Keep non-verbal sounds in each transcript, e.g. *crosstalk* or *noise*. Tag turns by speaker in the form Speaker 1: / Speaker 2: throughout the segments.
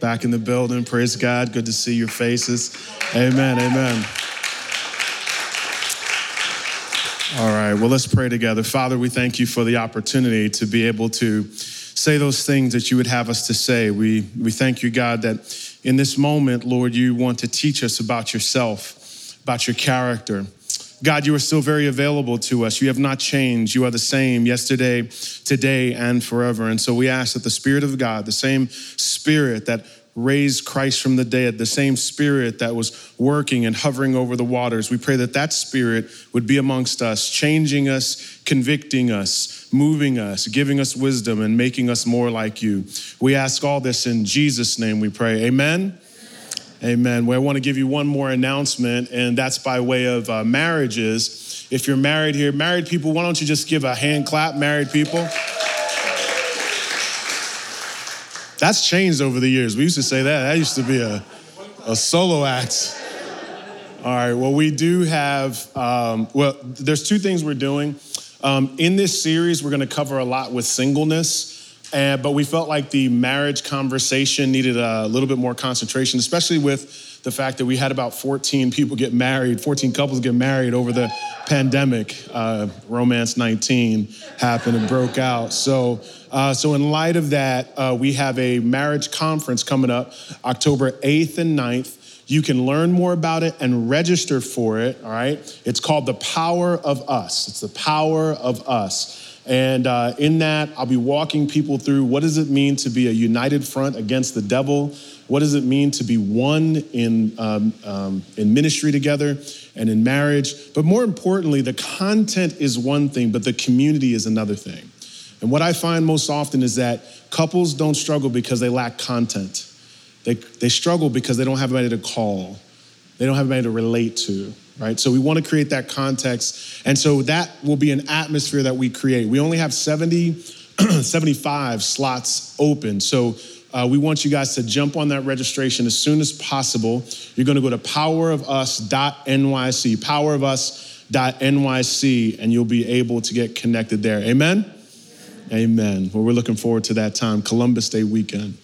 Speaker 1: back in the building. Praise God. Good to see your faces. Amen. Amen. All right, well, let's pray together. Father, we thank you for the opportunity to be able to say those things that you would have us to say. We, we thank you, God, that in this moment, Lord, you want to teach us about yourself, about your character. God, you are still very available to us. You have not changed. You are the same yesterday, today, and forever. And so we ask that the Spirit of God, the same Spirit that raised Christ from the dead, the same spirit that was working and hovering over the waters. We pray that that spirit would be amongst us, changing us, convicting us, moving us, giving us wisdom, and making us more like you. We ask all this in Jesus' name we pray. Amen. Amen. Well, I want to give you one more announcement, and that's by way of uh, marriages. If you're married here, married people, why don't you just give a hand clap, married people? That's changed over the years. We used to say that. That used to be a, a solo act. All right, well, we do have, um, well, there's two things we're doing. Um, in this series, we're gonna cover a lot with singleness, and, but we felt like the marriage conversation needed a little bit more concentration, especially with the fact that we had about 14 people get married, 14 couples get married over the pandemic. Uh, Romance 19 happened and broke out. So, uh, so in light of that, uh, we have a marriage conference coming up October 8th and 9th. You can learn more about it and register for it, all right? It's called The Power of Us. It's The Power of Us. And uh, in that, I'll be walking people through what does it mean to be a united front against the devil? What does it mean to be one in, um, um, in ministry together and in marriage? But more importantly, the content is one thing, but the community is another thing. And what I find most often is that couples don't struggle because they lack content. They, they struggle because they don't have anybody to call, they don't have anybody to relate to right? So we want to create that context. And so that will be an atmosphere that we create. We only have 70, *clears throat* 75 slots open. So uh, we want you guys to jump on that registration as soon as possible. You're going to go to powerofus.nyc, powerofus.nyc, and you'll be able to get connected there. Amen? Amen. Well, we're looking forward to that time, Columbus Day weekend.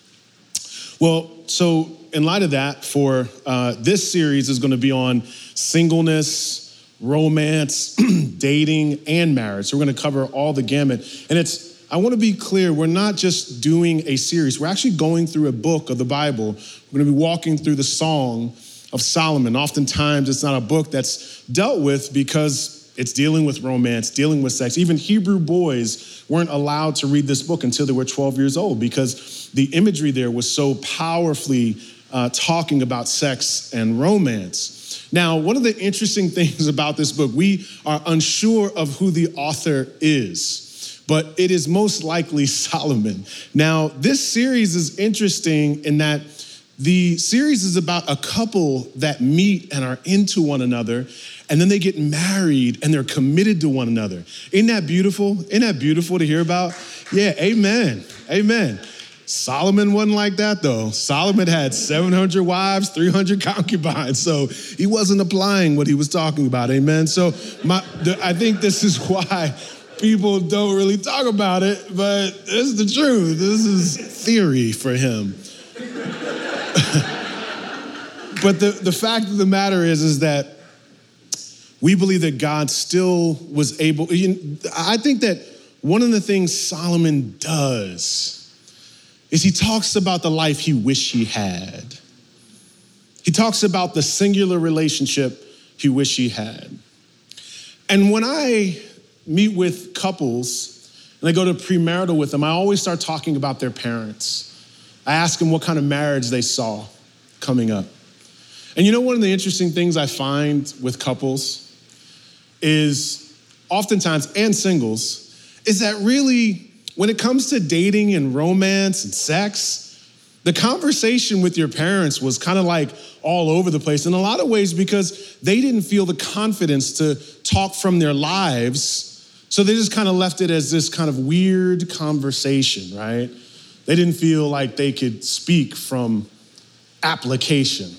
Speaker 1: Well, so in light of that, for uh, this series is going to be on singleness, romance, *clears throat* dating, and marriage. So we're going to cover all the gamut. And it's, I want to be clear, we're not just doing a series, we're actually going through a book of the Bible. We're going to be walking through the Song of Solomon. Oftentimes, it's not a book that's dealt with because it's dealing with romance, dealing with sex. Even Hebrew boys weren't allowed to read this book until they were 12 years old because the imagery there was so powerfully uh, talking about sex and romance. Now, one of the interesting *laughs* things about this book, we are unsure of who the author is, but it is most likely *laughs* Solomon. Now, this series is interesting in that the series is about a couple that meet and are into one another, and then they get married and they're committed to one another. Isn't that beautiful? Isn't that beautiful to hear about? Yeah, amen. Amen. Solomon wasn't like that though. Solomon had 700 wives, 300 *laughs* concubines. So he wasn't applying what he was talking about. Amen. So my, the, I think this is *laughs* why people don't really talk about it, but this is the truth. This is theory for him. *laughs* but the, the fact of the matter is, is that we believe that God still was able. I think that one of the things Solomon does is he talks about the life he wished he had. He talks about the singular relationship he wished he had. And when I meet with couples and I go to premarital with them, I always start talking about their parents. I ask them what kind of marriage they saw coming up. And you know, one of the interesting things I find with couples is oftentimes, and singles, is that really when it comes to dating and romance and sex, the conversation with your parents was kind of like all over the place in a lot of ways because they didn't feel the confidence to talk from their lives. So they just kind of left it as this kind of weird conversation, right? They didn't feel like they could speak from application.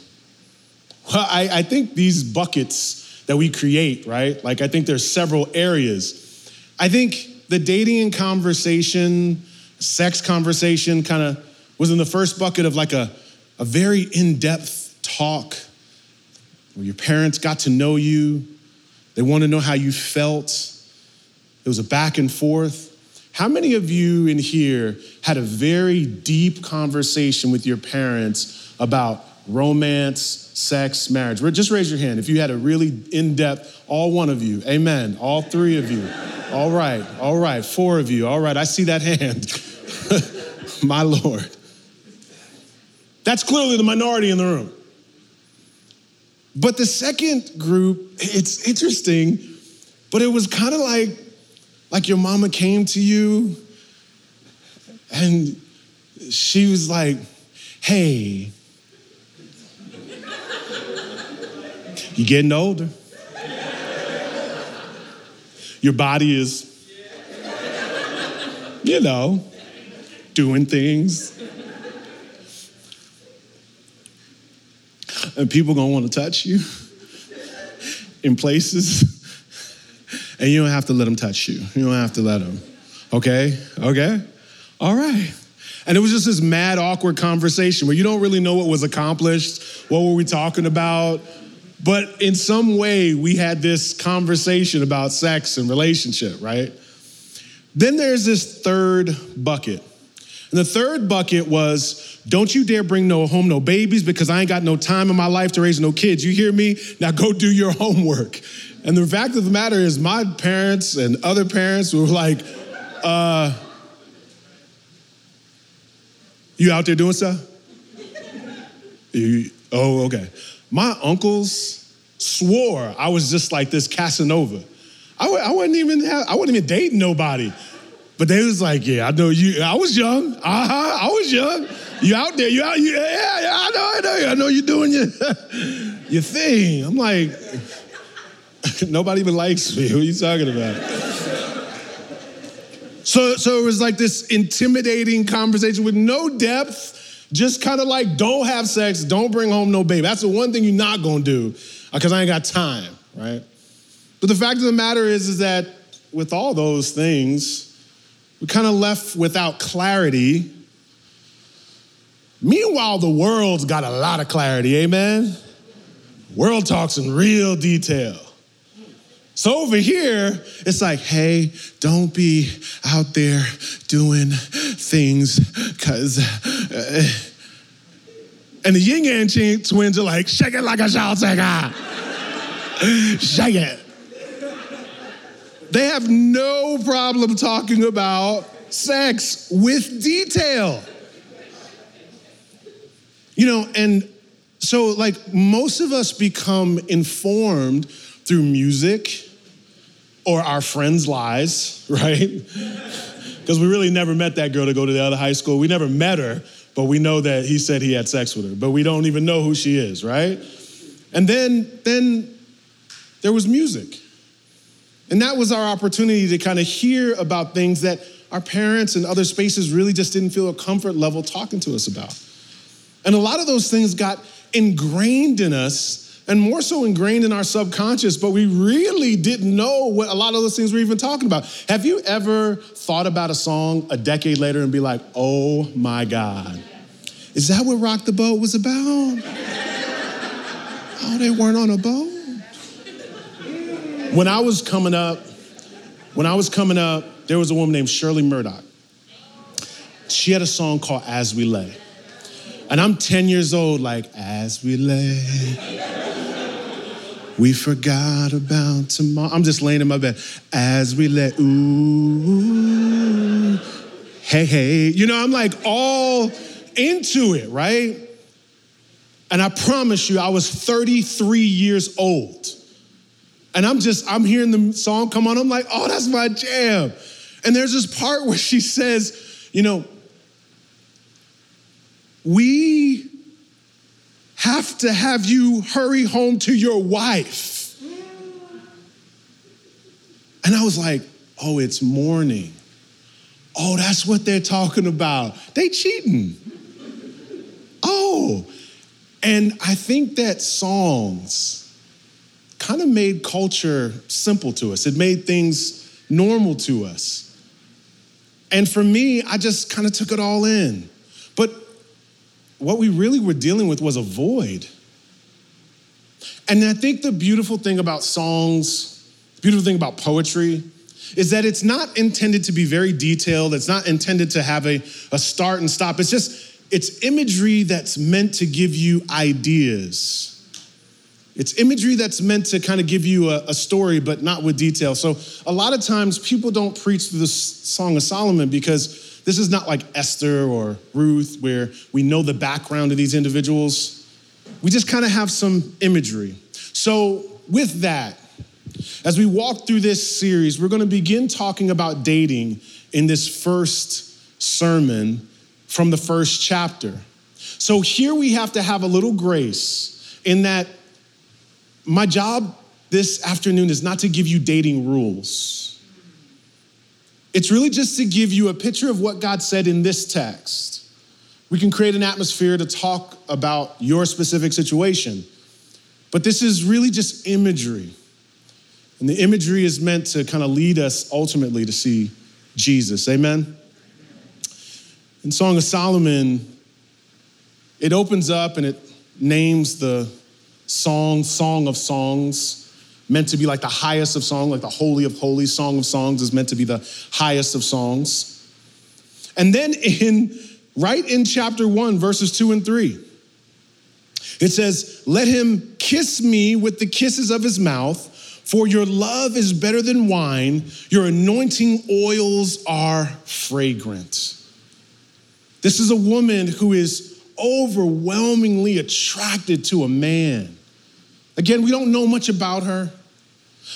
Speaker 1: Well, I, I think these buckets that we create, right? Like, I think there's several areas. I think the dating and conversation, sex conversation kind of was in the first bucket of like a, a very in depth talk where your parents got to know you. They want to know how you felt. It was a back and forth. How many of you in here had a very deep conversation with your parents about romance, sex, marriage? Just raise your hand if you had a really in depth, all one of you. Amen. All three of you. All right. All right. Four of you. All right. I see that hand. *laughs* My Lord. That's clearly the minority in the room. But the second group, it's interesting, but it was kind of like like your mama came to you and she was like, "Hey, you getting older. Your body is you know, doing things. and people gonna want to touch you in places, and you don't have to let them touch you. You don't have to let them. Okay? Okay? All right. And it was just this mad, awkward conversation where you don't really know what was accomplished, what were we talking about. But in some way, we had this conversation about sex and relationship, right? Then there's this third bucket. And the third bucket was don't you dare bring no home no babies because I ain't got no time in my life to raise no kids. You hear me? Now go do your homework. And the fact of the matter is, my parents and other parents were like, uh, you out there doing stuff? You, oh, okay. My uncles swore I was just like this Casanova. I, I wasn't even have, I wasn't even dating nobody. But they was like, yeah, I know you. I was young. Uh-huh. I was young. You out there? You out? You, yeah, yeah. I know. I know. I know you're doing your *laughs* your thing. I'm like, *laughs* nobody even likes me. Who are you talking about? so, so it was like this intimidating conversation with no depth. Just kind of like, don't have sex, don't bring home no baby. That's the one thing you're not gonna do, uh, because I ain't got time, right? But the fact of the matter is, is that with all those things, we kind of left without clarity. Meanwhile, the world's got a lot of clarity, amen? World talks in real detail. So over here, it's like, hey, don't be out there doing things because. Uh, and the Ying Yang Twins are like, shake it like a shout *laughs* shake it. They have no problem talking about sex with detail. You know, and so like most of us become informed through music or our friends' lies, *laughs* right? Because we really never met that girl to go to the other high school. We never met her, but we know that he said he had sex with her, but we don't even know who she is, right? And then then there was music. And that was our opportunity to kind of hear about things that our parents and other spaces really just didn't feel a comfort level talking to us about. And a lot of those things got ingrained in us and more so ingrained in our subconscious, but we really didn't know what a lot of those things were even talking about. Have you ever thought about a song a decade later and be like, oh my God, is that what Rock the Boat was about? oh, they weren't on a boat? When I was coming up, when I was coming up, there was a woman named Shirley Murdock. She had a song called As We Lay. And I'm 10 years old, like, as we lay, we forgot about tomorrow. I'm just laying in my bed. As we let, ooh, hey, hey. You know, I'm like all into it, right? And I promise you, I was 33 years old. And I'm just, I'm hearing the song come on. I'm like, oh, that's my jam. And there's this part where she says, you know, We have to have you hurry home to your wife. And I was like, oh, it's morning. Oh, that's what they're talking about. They cheating. Oh, and I think that songs kind of made culture simple to us. It made things normal to us. And for me, I just kind of took it all in. What we really were dealing with was a void. And I think the beautiful thing about songs, the beautiful thing about poetry, is that it's not intended to be very detailed. It's not intended to have a, a start and stop. It's just, it's imagery that's meant to give you ideas. It's imagery that's meant to kind of give you a, a, story, but not with detail. So a lot of times people don't preach through the Song of Solomon because this is not like Esther or Ruth, where we know the background of these individuals. We just kind of have some imagery. So with that, as we walk through this series, we're going to begin talking about dating in this first sermon from the first chapter. So here we have to have a little grace in that my job this afternoon is not to give you dating rules. It's really just to give you a picture of what God said in this text. We can create an atmosphere to talk about your specific situation, but this is really just imagery. And the imagery is meant to kind of lead us ultimately to see Jesus. Amen? In Song of Solomon, it opens up and it names the song, Song of Songs, meant to be like the highest of songs, like the Holy of Holies. Song of Songs is meant to be the highest of songs. And then in right in chapter one, verses two and three, it says, Let him kiss me with the kisses of his mouth for your love is better than wine, your anointing oils are fragrant. This is a woman who is overwhelmingly attracted to a man. Again, we don't know much about her,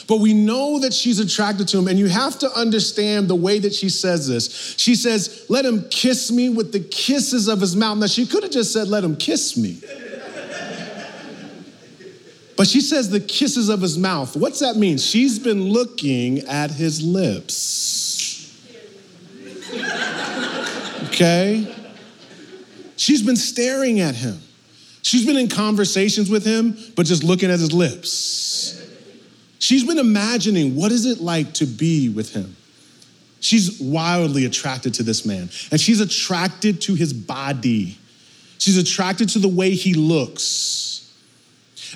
Speaker 1: but we know that she's attracted to him. And you have to understand the way that she says this. She says, Let him kiss me with the kisses of his mouth. Now, she could have just said, Let him kiss me. But she says the kisses of his mouth. What's that mean? She's been looking at his lips. Okay? She's been staring at him. She's been in conversations with him, but just looking at his lips. She's been imagining what is it like to be with him. She's wildly attracted to this man, and she's attracted to his body. She's attracted to the way he looks.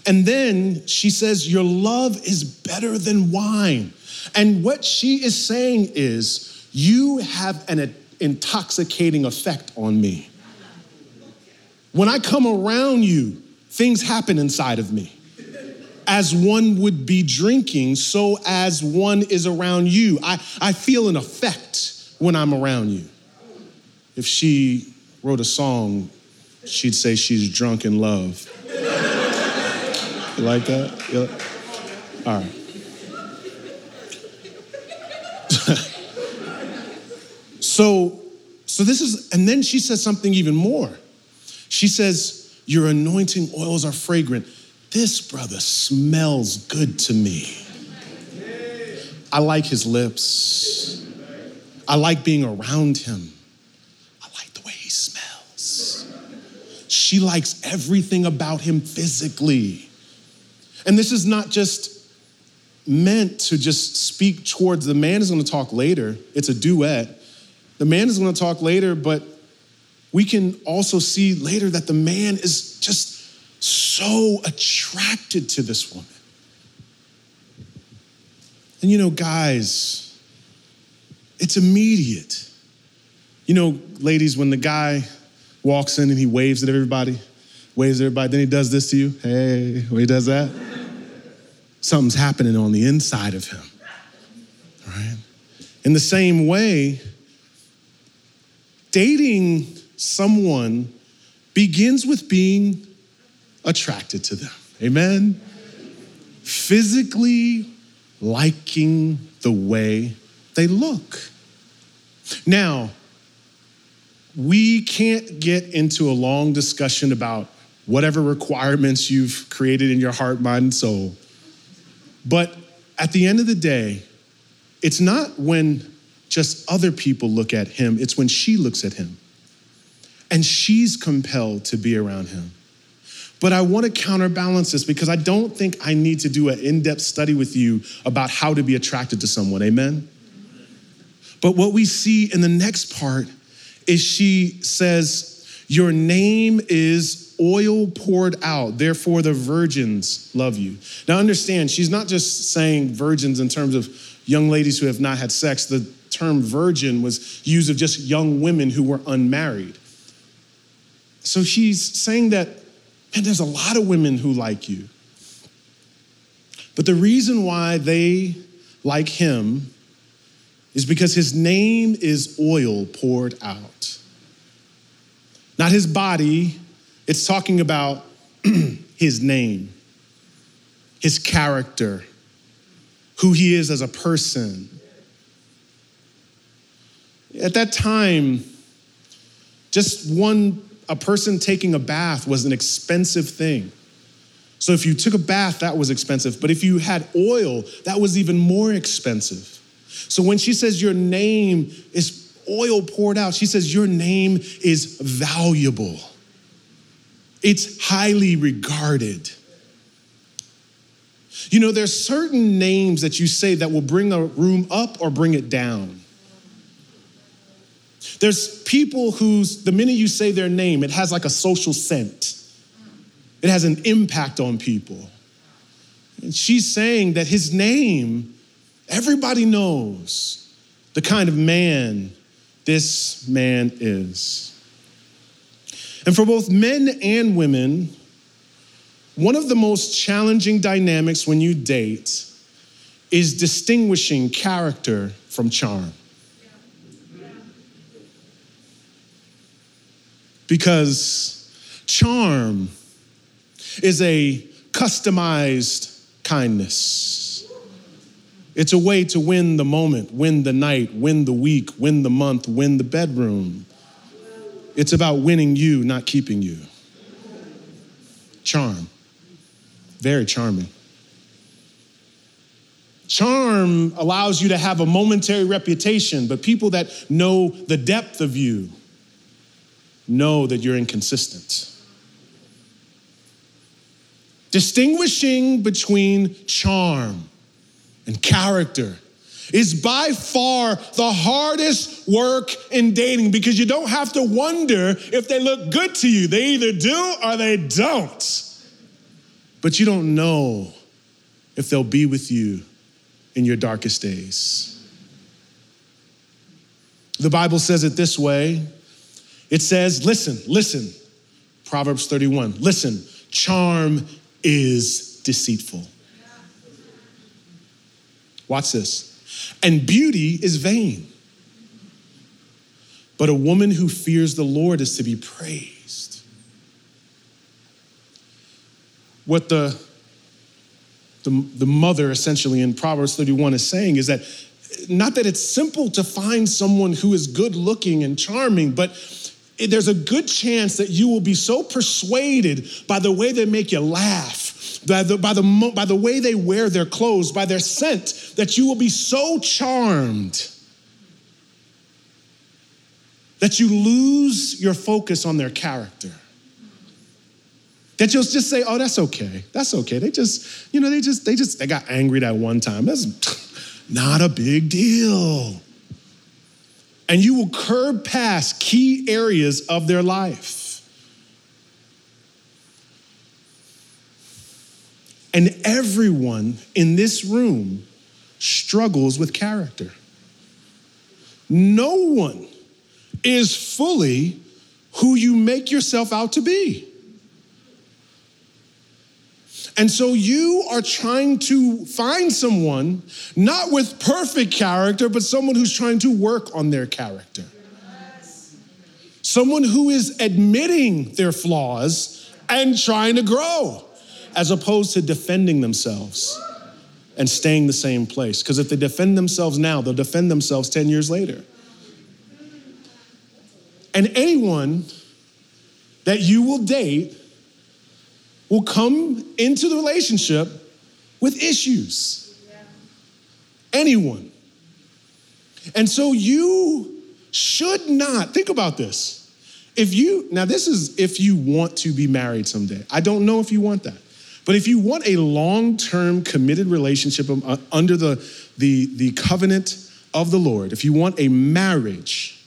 Speaker 1: And then she says, Your love is better than wine. And what she is saying is, You have an intoxicating effect on me. When I come around you, things happen inside of me. As one would be drinking, so as one is around you. I, I feel an effect when I'm around you. If she wrote a song, she'd say she's drunk in love. You like that? You like? All right. *laughs* so, so this is, and then she says something even more. She says, Your anointing oils are fragrant. This brother smells good to me. I like his lips. I like being around him. I like the way he smells. She likes everything about him physically. And this is not just meant to just speak towards the man is going to talk later. It's a duet. The man is going to talk later, but we can also see later that the man is just so attracted to this woman. And you know, guys, it's immediate. You know, ladies, when the guy walks in and he waves at everybody, waves at everybody, then he does this to you. Hey, when he does that something's happening on the inside of him. Right? In the same way, dating someone begins with being attracted to them. Amen? Physically liking the way they look. Now, we can't get into a long discussion about whatever requirements you've created in your heart, mind, and soul. But at the end of the day, it's not when just other people look at him, it's when she looks at him. And she's compelled to be around him. But I want to counterbalance this because I don't think I need to do an in depth study with you about how to be attracted to someone. Amen? But what we see in the next part is she says, Your name is oil poured out, therefore the virgins love you. Now understand, she's not just saying virgins in terms of young ladies who have not had sex. The term virgin was used of just young women who were unmarried. So she's saying that, man, there's a lot of women who like you. But the reason why they like him is because his name is oil poured out. Not his body, it's talking about *clears throat* his name, his character, who he is as a person. At that time, just one, a person taking a bath was an expensive thing. So if you took a bath, that was expensive. But if you had oil, that was even more expensive. So when she says your name is oil poured out, she says your name is valuable, it's highly regarded. You know, there's certain names that you say that will bring a room up or bring it down. There's people whose, the minute you say their name, it has like a social scent. It has an impact on people. And she's saying that his name Everybody knows the kind of man this man is. And for both men and women, one of the most challenging dynamics when you date is distinguishing character from charm. Because charm is a customized kindness. It's a way to win the moment, win the night, win the week, win the month, win the bedroom. It's about winning you, not keeping you. Charm. Very charming. Charm allows you to have a momentary reputation, but people that know the depth of you know that you're inconsistent. Distinguishing between charm and character is by far the hardest work in dating because you don't have to wonder if they look good to you. They either do or they don't. But you don't know if they'll be with you in your darkest days. The Bible says it this way it says, listen, listen, Proverbs 31, listen, charm is deceitful. Watch this. And beauty is vain. But a woman who fears the Lord is to be praised. What the, the, the mother essentially in Proverbs 31 is saying is that not that it's simple to find someone who is good looking and charming, but Eh, there's a good chance that you will be so persuaded by the way they make you laugh by the, by, the, by the way they wear their clothes, by their scent, that you will be so charmed that you lose your focus on their character. That you'll just say, oh, that's okay. That's okay. They just, you know, they just, they just, they got angry that one time. That's *laughs* not a big deal. And you will curb past key areas of their life. And everyone in this room struggles with character. No one is fully who you make yourself out to be. And so you are trying to find someone, not with perfect character, but someone who's trying to work on their character. Someone who is admitting their flaws and trying to grow as opposed to defending themselves and staying the same place. Because if they defend themselves now, they'll defend themselves 10 years later. And anyone that you will date will come into the relationship with issues. Anyone. And so you should not, think about this. If you, now this is if you want to be married someday. I don't know if you want that. But if you want a long term committed relationship um, uh, under the, the, the covenant of the Lord, if you want a marriage,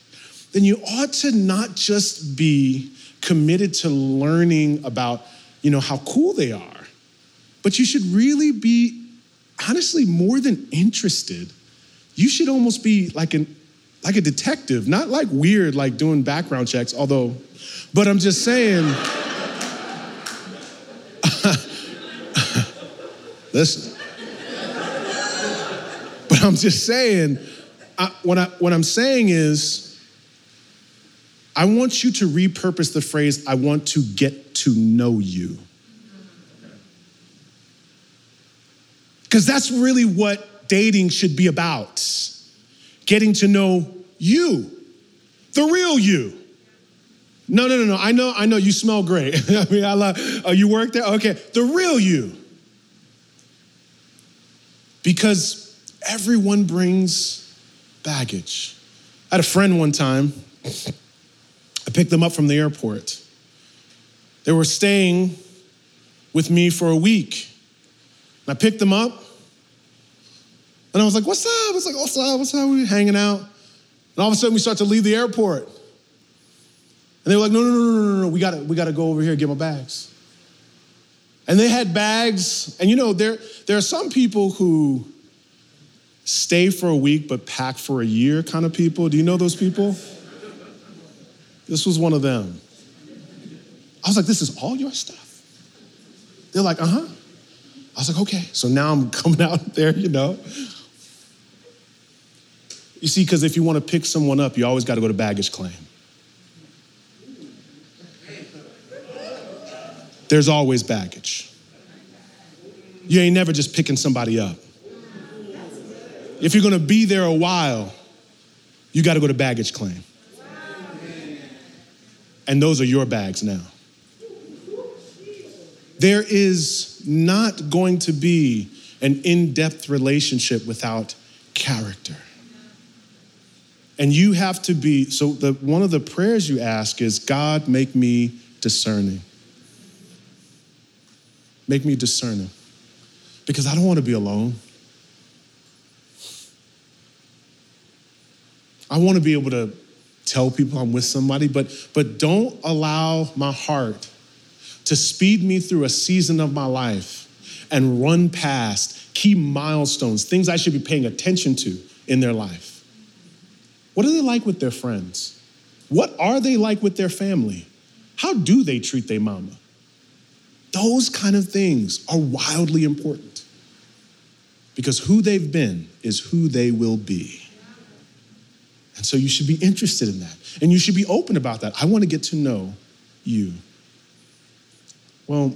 Speaker 1: then you ought to not just be committed to learning about you know how cool they are. But you should really be honestly more than interested. You should almost be like an like a detective not like weird like doing background checks although but i'm just saying *laughs* listen. But i'm just saying I, what, I, what i'm saying is I want you to repurpose the phrase, I want to get to know you. Because that's really what dating should be about getting to know you, the real you. No, no, no, no. I know, I know you smell great. *laughs* I mean, I love, oh, you work there? Okay, the real you. Because everyone brings baggage. I had a friend one time I picked them up from the airport. They were staying with me for a week. And I picked them up. And I was like, what's up? It's like, what's up? What's up? We hanging out. And all of a sudden we start to leave the airport. And they were like, no, no, no, no, no, no. We gotta, we gotta go over here and get my bags. And they had bags. And you know, there, there are some people who stay for a week but pack for a year kind of people. Do you know those people? This was one of them. I was like, this is all your stuff? They're like, uh huh. I was like, okay. So now I'm *laughs* coming out there, you know. You see, because if you want to pick someone up, you always got to go to baggage claim. There's always baggage. You ain't never just picking somebody up. If you're going to be there a while, you got to go to baggage claim. And those are your bags now. There is not going to be an in depth relationship without character. And you have to be, so the, one of the prayers you ask is God, make me discerning. Make me discerning. Because I don't want to be alone. I want to be able to tell people I'm with somebody, but, but don't allow my heart to speed me through a season of my life and run past key milestones, things I should be paying attention to in their life. What are they like with their friends? What are they like with their family? How do they treat their mama? Those kind of things are wildly important because who they've been is who they will be. And so you should be interested in that. And you should be open about that. I want to get to know you. Well,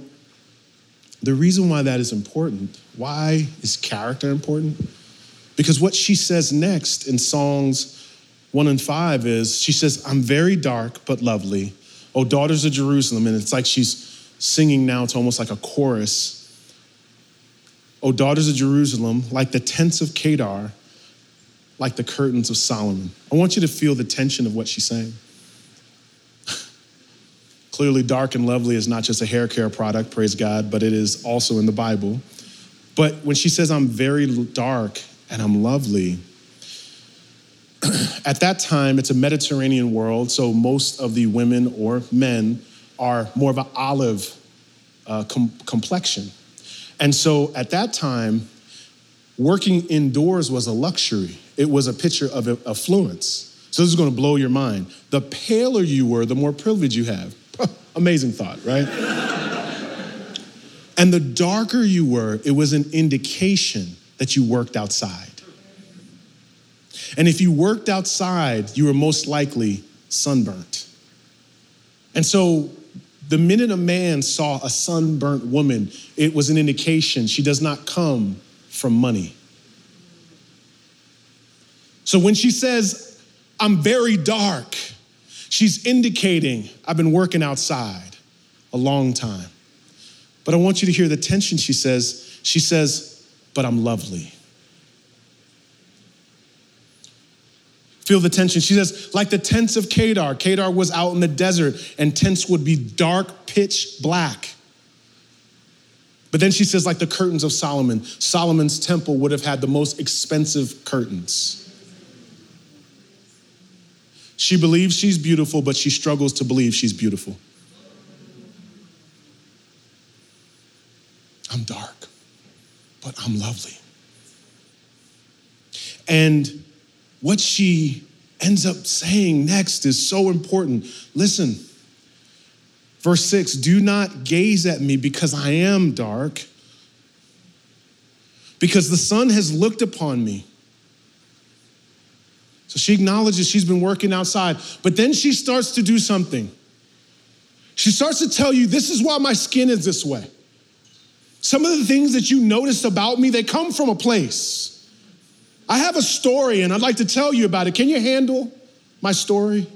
Speaker 1: the reason why that is important, why is character important? Because what she says next in Songs 1 and 5 is she says, I'm very dark but lovely. Oh, daughters of Jerusalem. And it's like she's singing now, it's almost like a chorus. Oh, daughters of Jerusalem, like the tents of Kedar, like the curtains of Solomon. I want you to feel the tension of what she's saying. Clearly, dark and lovely is not just a hair care product, praise God, but it is also in the Bible. But when she says, I'm very dark and I'm lovely, *clears throat* at that time, it's a Mediterranean world, so most of the women or men are more of an olive uh, com- complexion. And so at that time, working indoors was a luxury it was a picture of affluence. So this is to blow your mind. The paler you were, the more privilege you have. Amazing thought, right? and the darker you were, it was an indication that you worked outside. And if you worked outside, you were most likely sunburnt. And so the minute a man saw a sunburnt woman, it was an indication she does not come from money. So when she says, I'm very dark She's indicating, I've been working outside a long time. But I want you to hear the tension she says. She says, but I'm lovely. Feel the tension. She says, like the tents of Kedar. Kedar was out in the desert, and tents would be dark, pitch black. But then she says, like the curtains of Solomon. Solomon's temple would have had the most expensive curtains. She believes she's beautiful, but she struggles to believe she's beautiful. I'm dark, but I'm lovely. And what she ends up saying next is so important. Listen, verse six do not gaze at me because I am dark, because the sun has looked upon me. So she acknowledges she's been working outside, but then she starts to do something. She starts to tell you, This is why my skin is this way. Some of the things that you notice about me, they come from a place. I have a story and I'd like to tell you about it. Can you handle my story?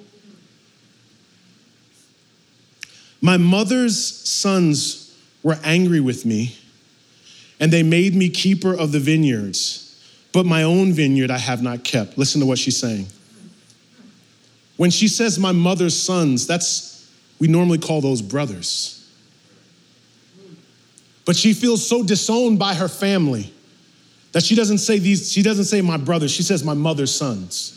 Speaker 1: My mother's sons were angry with me and they made me keeper of the vineyards, but my own vineyard I have not kept. Listen to what she's saying. When she says my mother's sons, that's, we normally call those brothers. But she feels so disowned by her family that she doesn't say these, she doesn't say my brothers, she says my mother's sons.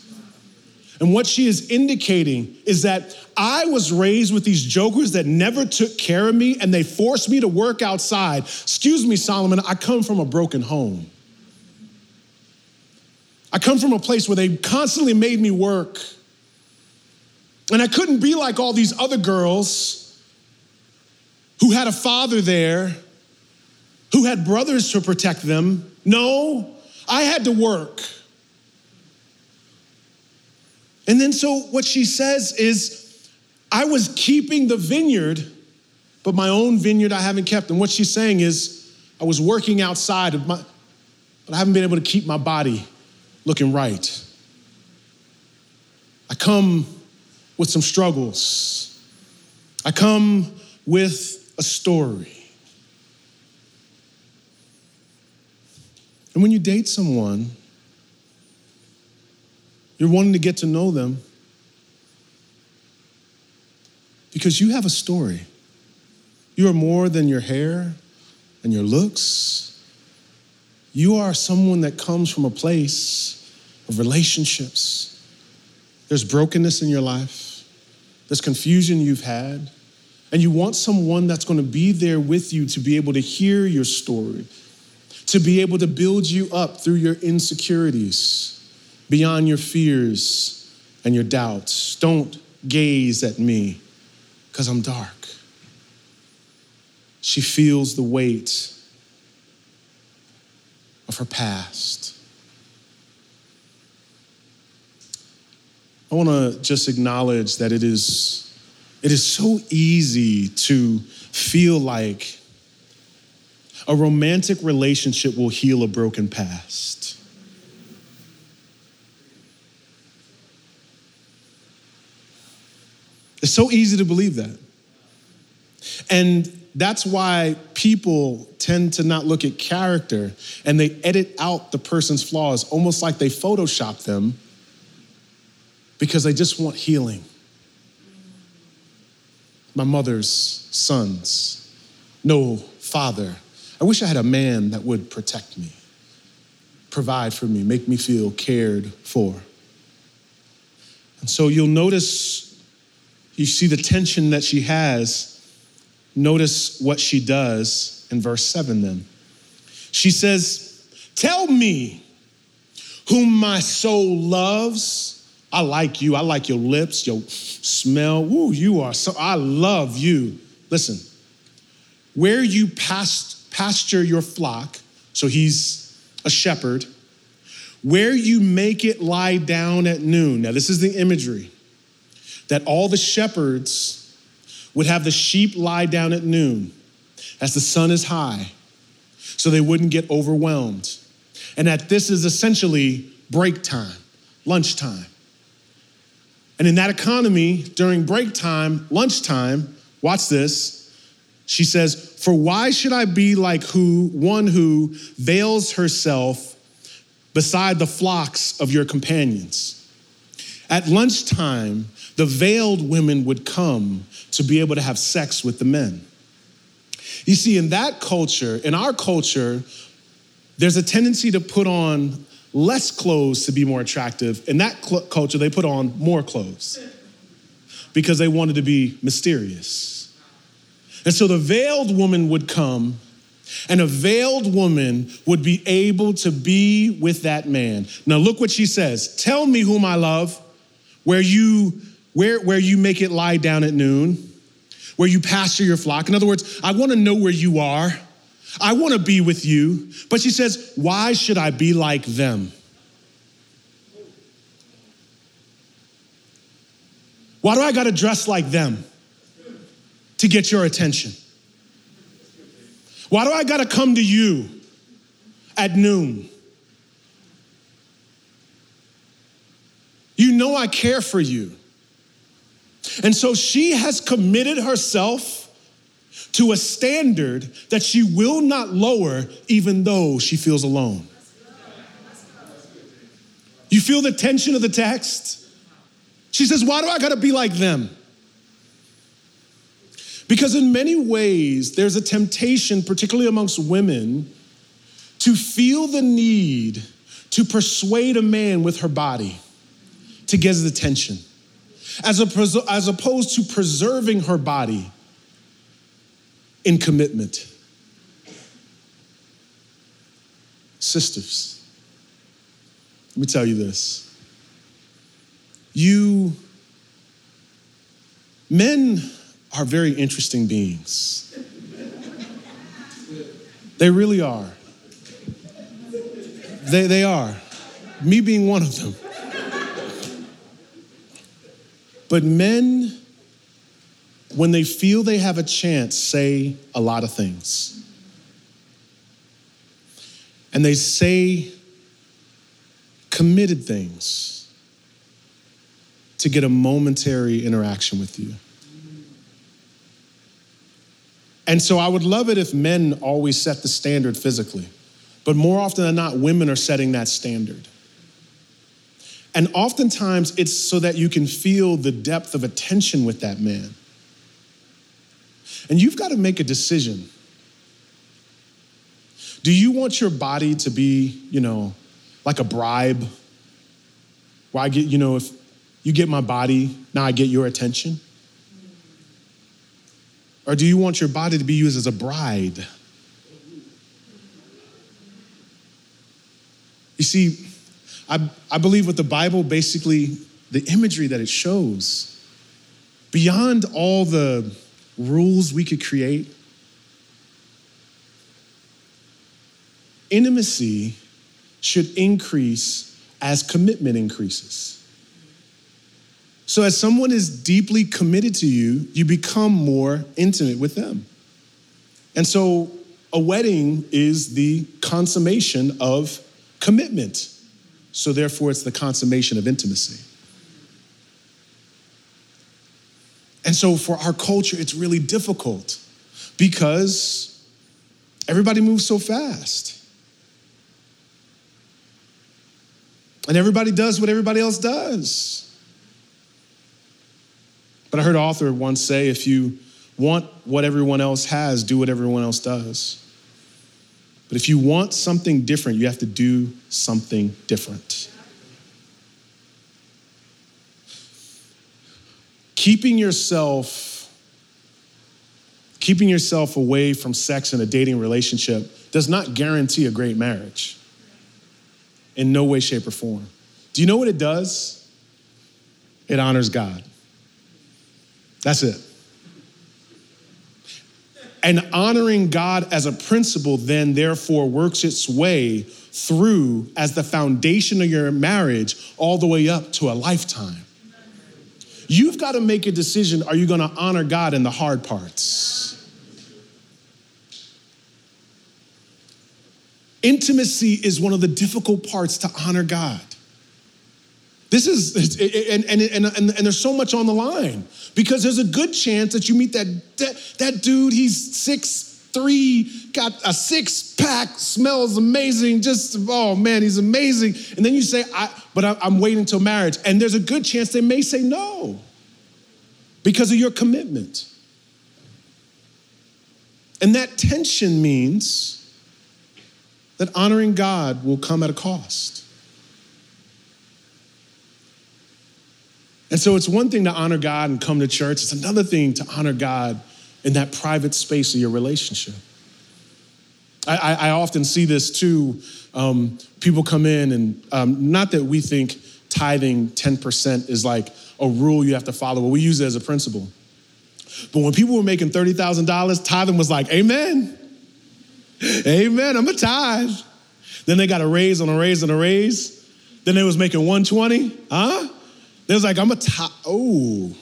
Speaker 1: And what she is indicating is that I was raised with these jokers that never took care of me and they forced me to work outside. Excuse me, Solomon, I come from a broken home. I come from a place where they constantly made me work. And I couldn't be like all these other girls who had a father there, who had brothers to protect them. No, I had to work. And then, so what she says is, I was keeping the vineyard, but my own vineyard I haven't kept. And what she's saying is, I was working outside of my, but I haven't been able to keep my body looking right. I come with some struggles. I come with a story. And when you date someone, you're wanting to get to know them because you have a story. You are more than your hair and your looks. You are someone that comes from a place of relationships. There's brokenness in your life, there's confusion you've had, and you want someone that's going to be there with you to be able to hear your story, to be able to build you up through your insecurities, beyond your fears and your doubts. Don't gaze at me because I'm dark. She feels the weight of her past. I want to just acknowledge that it is it is so easy to feel like a romantic relationship will heal a broken past. It's so easy to believe that. And that's why people tend to not look at character and they edit out the person's flaws almost like they Photoshop them because they just want healing. My mother's sons, no father. I wish I had a man that would protect me, provide for me, make me feel cared for. And so you'll notice you see the tension that she has. Notice what she does in verse 7 then. She says, Tell me whom my soul loves. I like you. I like your lips, your smell. Ooh, you are so, I love you. Listen, where you past, pasture your flock, so he's a shepherd, where you make it lie down at noon. Now, this is the imagery that all the shepherds would have the sheep lie down at noon as the sun is high so they wouldn't get overwhelmed. And that this is essentially break time, lunchtime. And in that economy, during break time, lunchtime, watch this. She says, For why should I be like who, one who veils herself beside the flocks of your companions? At lunchtime, the veiled women would come to be able to have sex with the men. You see, in that culture, in our culture, there's a tendency to put on less clothes to be more attractive. In that cl- culture, they put on more clothes because they wanted to be mysterious. And so the veiled woman would come, and a veiled woman would be able to be with that man. Now, look what she says Tell me whom I love, where you, where, where you make it lie down at noon, where you pasture your flock. In other words, I want to know where you are. I want to be with you. But she says, Why should I be like them? Why do I got to dress like them to get your attention? Why do I got to come to you at noon? You know I care for you. And so she has committed herself to a standard that she will not lower even though she feels alone. You feel the tension of the text? She says, Why do I gotta be like them? Because in many ways, there's a temptation, particularly amongst women, to feel the need to persuade a man with her body to get his attention, as, a, as opposed to preserving her body in commitment. Sisters, let me tell you this. You, men are very interesting beings. They really are. They, they are. Me being one of them. But men when they feel they have a chance, say a lot of things. And they say committed things to get a momentary interaction with you. And so I would love it if men always set the standard physically, but more often than not, women are setting that standard. And oftentimes it's so that you can feel the depth of attention with that man. And you've got to make a decision. Do you want your body to be, you know, like a bribe? Where I get, you know, if you get my body, now I get your attention? Or do you want your body to be used as a bride? You see, I, I believe what the Bible basically, the imagery that it shows, beyond all the rules we could create. Intimacy should increase as commitment increases. So, as someone is deeply committed to you, you become more intimate with them. And so, a wedding is the consummation of commitment. So, therefore, it's the consummation of intimacy. And so for our culture, it's really difficult because everybody moves so fast. And everybody does what everybody else does. But I heard an author once say if you want what everyone else has, do what everyone else does. But if you want something different, you have to do something different. keeping yourself keeping yourself away from sex in a dating relationship does not guarantee a great marriage in no way shape or form. Do you know what it does? It honors god. That's it and honoring god as a principle then therefore works its way through as the foundation of your marriage all the way up to a lifetime You've got to make a decision are you going to honor God in the hard parts? Intimacy is one of the difficult parts to honor God. This is, and, and, and, and, there's so much on the line because there's a good chance that you meet that, that, that dude, he's six three, got a six pack, smells amazing, just, oh man, he's amazing. And then you say, I, but I'm waiting until marriage. And there's a good chance they may say no because of your commitment. And that tension means that honoring God will come at a cost. And so it's one thing to honor God and come to church, it's another thing to honor God in that private space of your relationship. I, I, often see this too. Um, people come in, and um, not that we think tithing 10% is like a rule you have to follow, but we use it as a principle. But when people were making $30,000, tithing was like, Amen. Amen. I'm a tithe. Then they got a raise on a raise on a raise. Then they was making 120. Huh? They was like, I'm a tithe. Oh.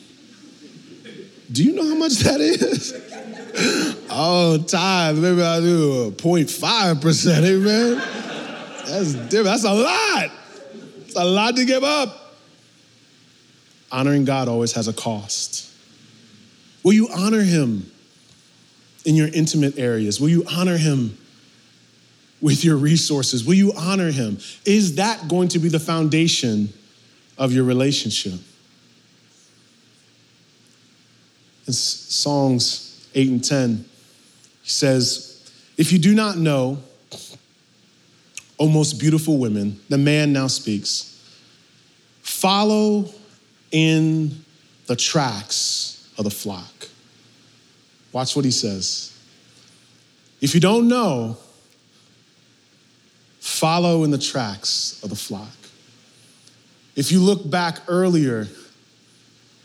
Speaker 1: Do you know how much that is? oh, tithe, maybe I do 0.5%, amen? That's different. That's a lot. It's a lot to give up. Honoring God always has a cost. Will you honor Him in your intimate areas? Will you honor Him with your resources? Will you honor Him? Is that going to be the foundation of your relationship? in Songs 8 and 10, he says, If you do not know, O most beautiful women, the man now speaks, follow in the tracks of the flock. Watch what he says. If you don't know, follow in the tracks of the flock. If you look back earlier,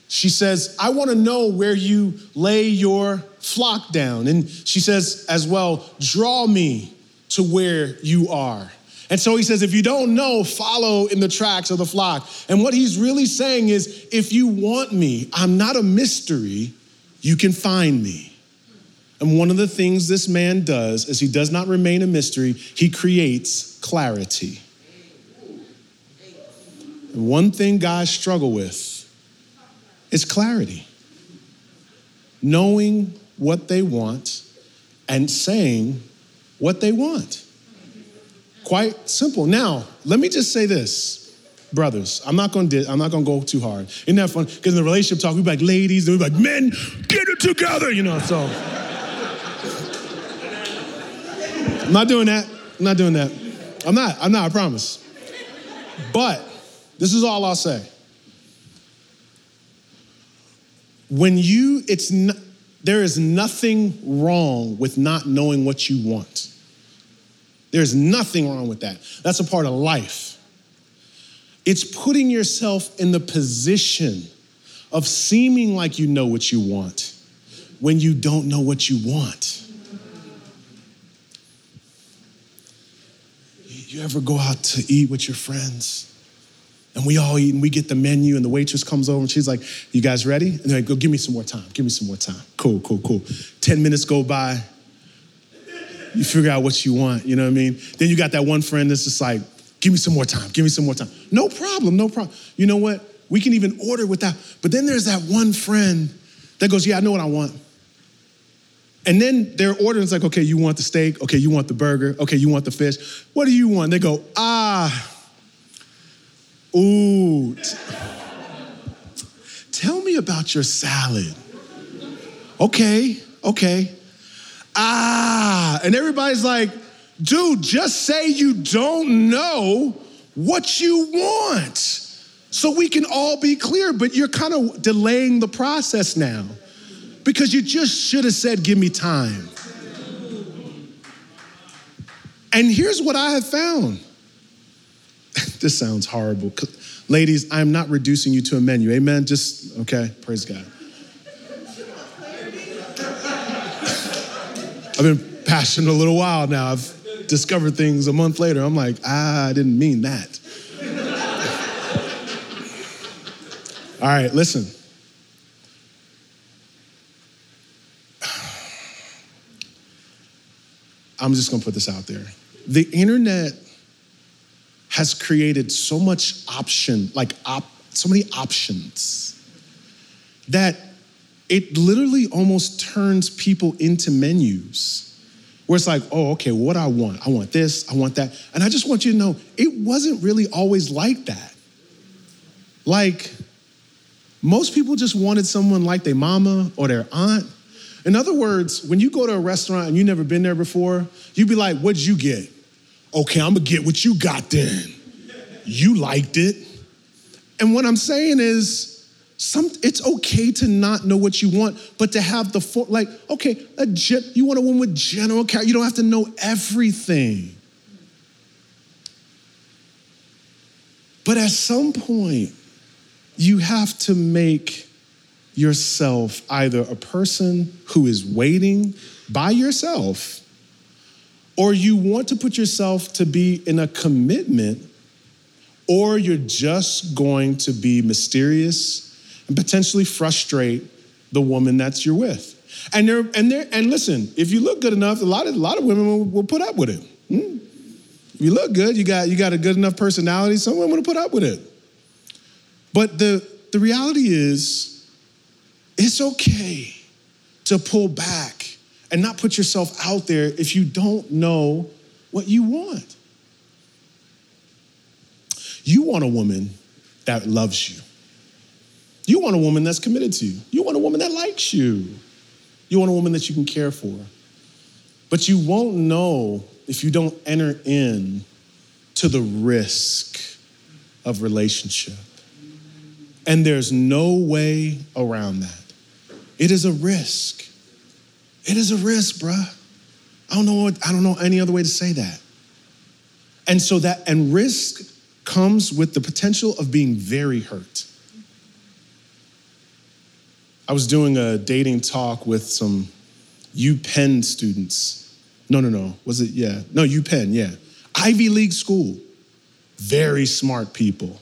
Speaker 1: she says, I want to know where you lay your flock down. And she says as well, draw me to where you are. And so he says, if you don't know, follow in the tracks of the flock. And what he's really saying is, if you want me, I'm not a mystery, you can find me. And one of the things this man does is he does not remain a mystery, he creates clarity. One thing guys struggle with is clarity. Knowing what they want and saying what they want. Quite simple. Now, let me just say this, brothers. I'm not gonna I'm not gonna go too hard. Isn't that fun? Because in the relationship talk, we be like ladies, and we be like men, get it together, you know. So I'm not doing that. I'm not doing that. I'm not. I'm not. I promise. But this is all I'll say. when you, it's not, there is nothing wrong with not knowing what you want. There's nothing wrong with that. That's a part of life. It's putting yourself in the position of seeming like you know what you want when you don't know what you want. You ever go out to eat with your friends? And we all eat and we get the menu, and the waitress comes over and she's like, You guys ready? And they're like, Go, give me some more time. Give me some more time. Cool, cool, cool. 10 minutes go by. You figure out what you want, you know what I mean? Then you got that one friend that's just like, Give me some more time. Give me some more time. No problem, no problem. You know what? We can even order with that. But then there's that one friend that goes, Yeah, I know what I want. And then their order is like, okay, you want the steak? Okay, you want the burger? Okay, you want the fish? What do you want? They go, ah, Ooh. Tell me about your salad. Okay, okay. Ah, and everybody's like, dude, just say you don't know what you want so we can all be clear, but you're kind of delaying the process now because you just should have said, give me time. And here's what I have found this sounds horrible. Ladies, I'm not reducing you to a menu. Amen? Just, okay, praise God. I've been passionate a little while now. I've discovered things a month later. I'm like, ah, I didn't mean that. All right, listen. *sighs* I'm just gonna put this out there. The internet has created so much option, like op, so many options, that it literally almost turns people into menus. Where it's like, oh, okay, what I want? I want this, I want that. And I just want you to know it wasn't really always like that. Like, most people just wanted someone like their mama or their aunt. In other words, when you go to a restaurant and you've never been there before, you'd be like, what'd you get? Okay, I'm gonna get what you got then. You liked it. And what I'm saying is, some, it's okay to not know what you want, but to have the for, like, okay, a you want a woman with general care. You don't have to know everything. But at some point, you have to make yourself either a person who is waiting by yourself, or you want to put yourself to be in a commitment, or you're just going to be mysterious and potentially frustrate the woman that you're with. And there, and there, and listen, if you look good enough, a lot of a lot of women will, will put up with it. Hmm? If you look good, you got you got a good enough personality, some women will put up with it. But the the reality is, it's okay to pull back and not put yourself out there if you don't know what you want. You want a woman that loves you. You want a woman that's committed to you. You want a woman that likes you. You want a woman that you can care for. But you won't know if you don't enter in to the risk of relationship. And there's no way around that. It is a risk. It is a risk, bruh. I don't know what, I don't know any other way to say that. And so that and risk comes with the potential of being very hurt. I was doing a dating talk with some UPenn students. No, no, no. Was it? Yeah. No, UPenn, yeah. Ivy League school. Very smart people.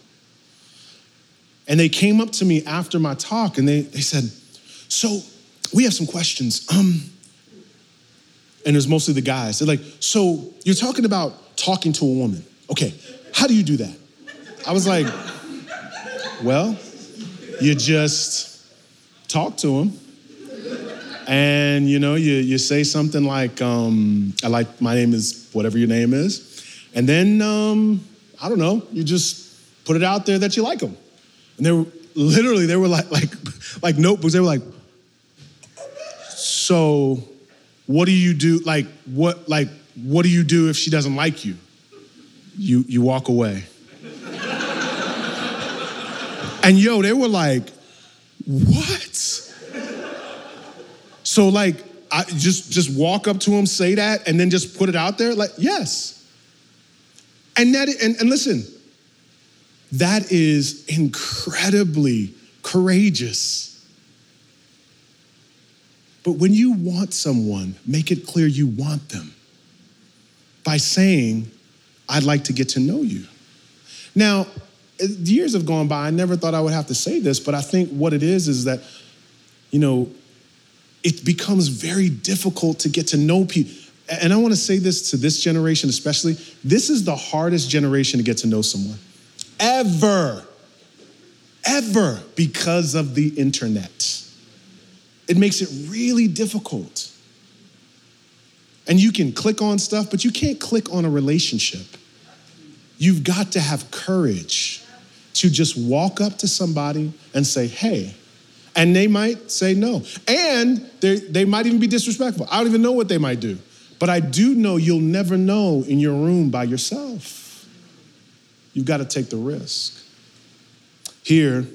Speaker 1: And they came up to me after my talk and they, they said, So we have some questions. Um, and it was mostly the guys. They're like, So you're talking about talking to a woman. Okay, how do you do that? I was like, Well, you just talk to him. And you know, you, you say something like, um, I like my name is whatever your name is. And then um, I don't know, you just put it out there that you like them. And they were literally they were like like like notebooks. They were like, so what do you do? Like what like what do you do if she doesn't like you? You you walk away. and yo, they were like, what? So like I just just walk up to him, say that, and then just put it out there? Like, yes. And that and, and listen, that is incredibly courageous. But when you want someone, make it clear you want them by saying, I'd like to get to know you. Now, years have gone by. I never thought I would have to say this, but I think what it is is that, you know, it becomes very difficult to get to know people. And I want to say this to this generation, especially. This is the hardest generation to get to know someone ever, ever, because of the internet. It makes it really difficult. And you can click on stuff, but you can't click on a relationship. You've got to have courage to just walk up to somebody and say, hey, and they might say no. And they might even be disrespectful. I don't even know what they might do. But I do know you'll never know in your room by yourself. You've got to take the risk. Here,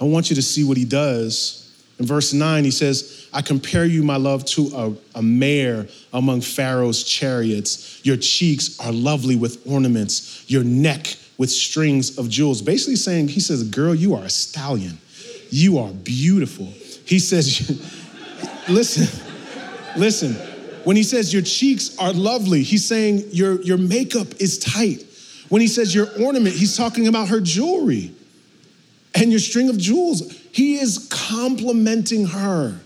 Speaker 1: I want you to see what he does. In verse 9, he says, I compare you, my love, to a, a mare among Pharaoh's chariots. Your cheeks are lovely with ornaments, your neck with strings of jewels. Basically saying, he says, Girl, you are a stallion. You are beautiful. He says, *laughs* Listen, listen. When he says your cheeks are lovely, he's saying your, your makeup is tight. When he says your ornament, he's talking about her jewelry and your string of jewels. He is complimenting her.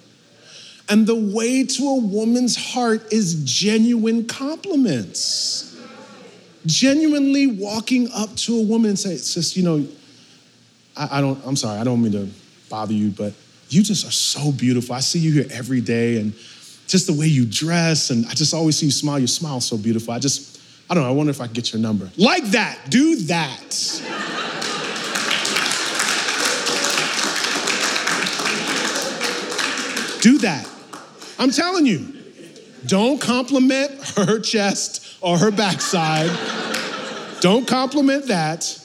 Speaker 1: And the way to a woman's heart is genuine compliments. Genuinely walking up to a woman and say, sis, you know, I, I don't, I'm sorry, I don't mean to bother you, but you just are so beautiful. I see you here every day and just the way you dress, and I just always see you smile. Your smile so beautiful. I just, I don't know, I wonder if I can get your number. Like that, do that. Do that. I'm telling you, don't compliment her chest or her backside. don't compliment that.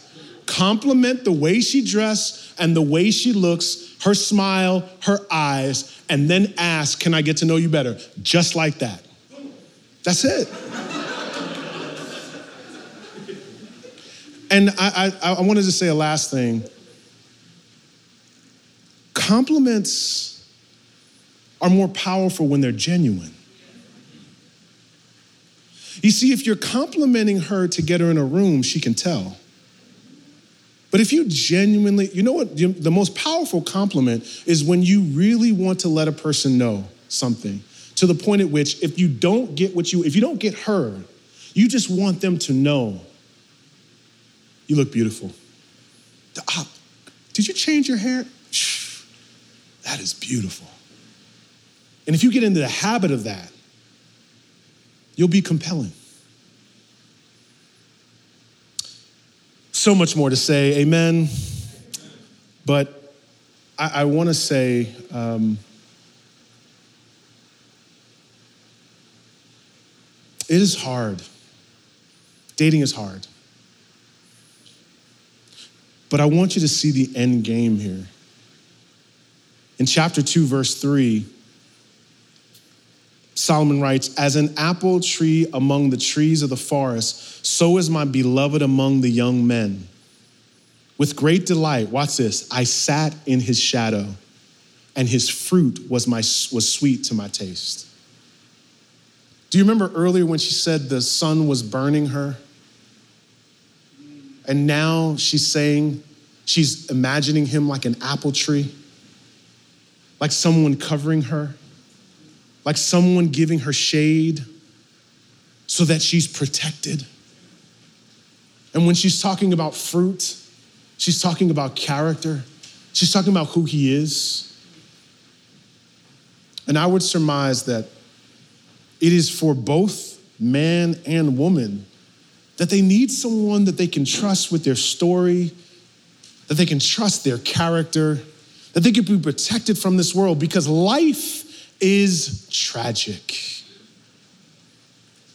Speaker 1: Compliment the way she dressed and the way she looks, her smile, her eyes, and then ask, Can I get to know you better? Just like that. That's it. and I, I, I wanted to say a last thing. Compliments are more powerful when they're genuine. You see, if you're complimenting her to get her in a room, she can tell. But if you genuinely, you know what, the most powerful compliment is when you really want to let a person know something to the point at which if you don't get what you, if you don't get her, you just want them to know you look beautiful. Did you change your hair? That is beautiful. And if you get into the habit of that, you'll be compelling. so much more to say, amen. But I, I want to say, um, it is hard. Dating is hard. But I want you to see the end game here. In chapter 2, verse 3, Solomon writes, As an apple tree among the trees of the forest, so is my beloved among the young men. With great delight, watch this, I sat in his shadow, and his fruit was, my, was sweet to my taste. Do you remember earlier when she said the sun was burning her? And now she's saying, she's imagining him like an apple tree, like someone covering her like someone giving her shade so that she's protected. And when she's talking about fruit, she's talking about character, she's talking about who he is. And I would surmise that it is for both man and woman that they need someone that they can trust with their story, that they can trust their character, that they can be protected from this world because life is tragic.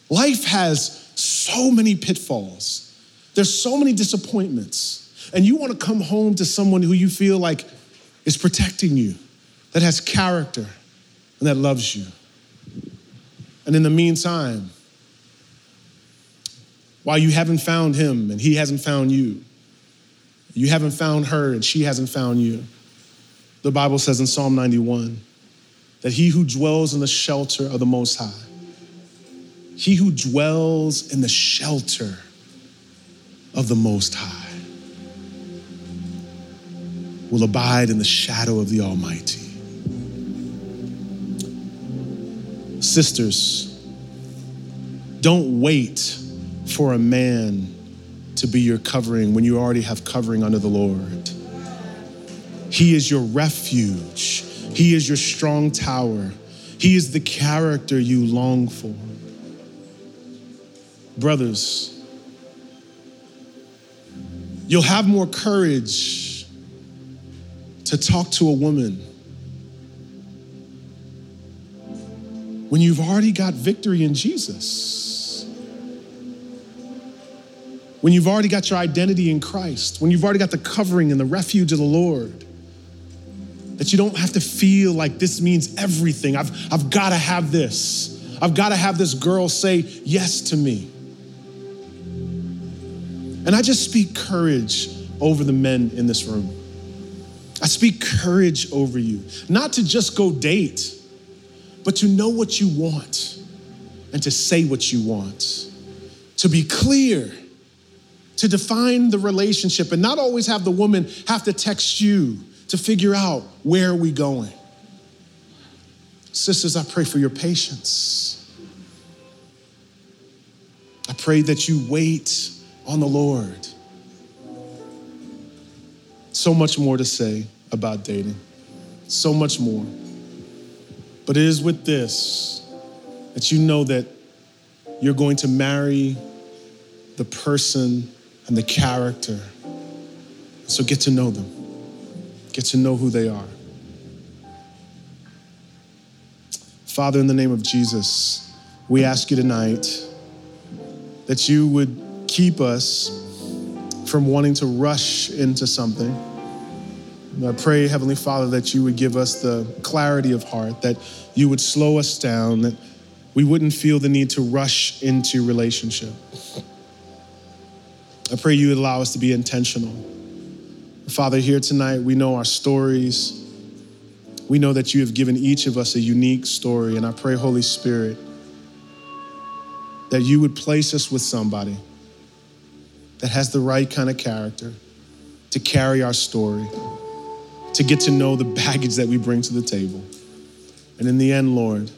Speaker 1: Life has so many pitfalls. There's so many disappointments. And you want to come home to someone who you feel like is protecting you, that has character, and that loves you. And in the meantime, while you haven't found him and he hasn't found you, you haven't found her and she hasn't found you, the Bible says in Psalm 91 that he who dwells in the shelter of the Most High, he who dwells in the shelter of the Most High, will abide in the shadow of the Almighty. Sisters, don't wait for a man to be your covering when you already have covering under the Lord. He is your refuge. He is your strong tower. He is the character you long for. Brothers, you'll have more courage to talk to a woman when you've already got victory in Jesus. When you've already got your identity in Christ, when you've already got the covering and the refuge of the Lord that you don't have to feel like this means everything. I've, I've got to have this. I've got to have this girl say yes to me. And I just speak courage over the men in this room. I speak courage over you, not to just go date, but to know what you want and to say what you want, to be clear, to define the relationship, and not always have the woman have to text you to figure out where are we going. Sisters, I pray for your patience. I pray that you wait on the Lord. So much more to say about dating, so much more. But it is with this that you know that you're going to marry the person and the character. So get to know them, get to know who they are. Father, in the name of Jesus, we ask you tonight that you would keep us from wanting to rush into something. I pray, Heavenly Father, that you would give us the clarity of heart, that you would slow us down, that we wouldn't feel the need to rush into relationship. I pray you would allow us to be intentional. Father, here tonight, we know our stories. We know that you have given each of us a unique story, and I pray, Holy Spirit, that you would place us with somebody that has the right kind of character to carry our story, to get to know the *laughs* baggage that we bring to the table. And in the end, Lord,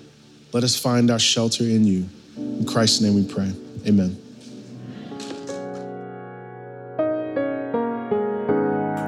Speaker 1: let us find our shelter in you. In Christ's name we pray. Amen.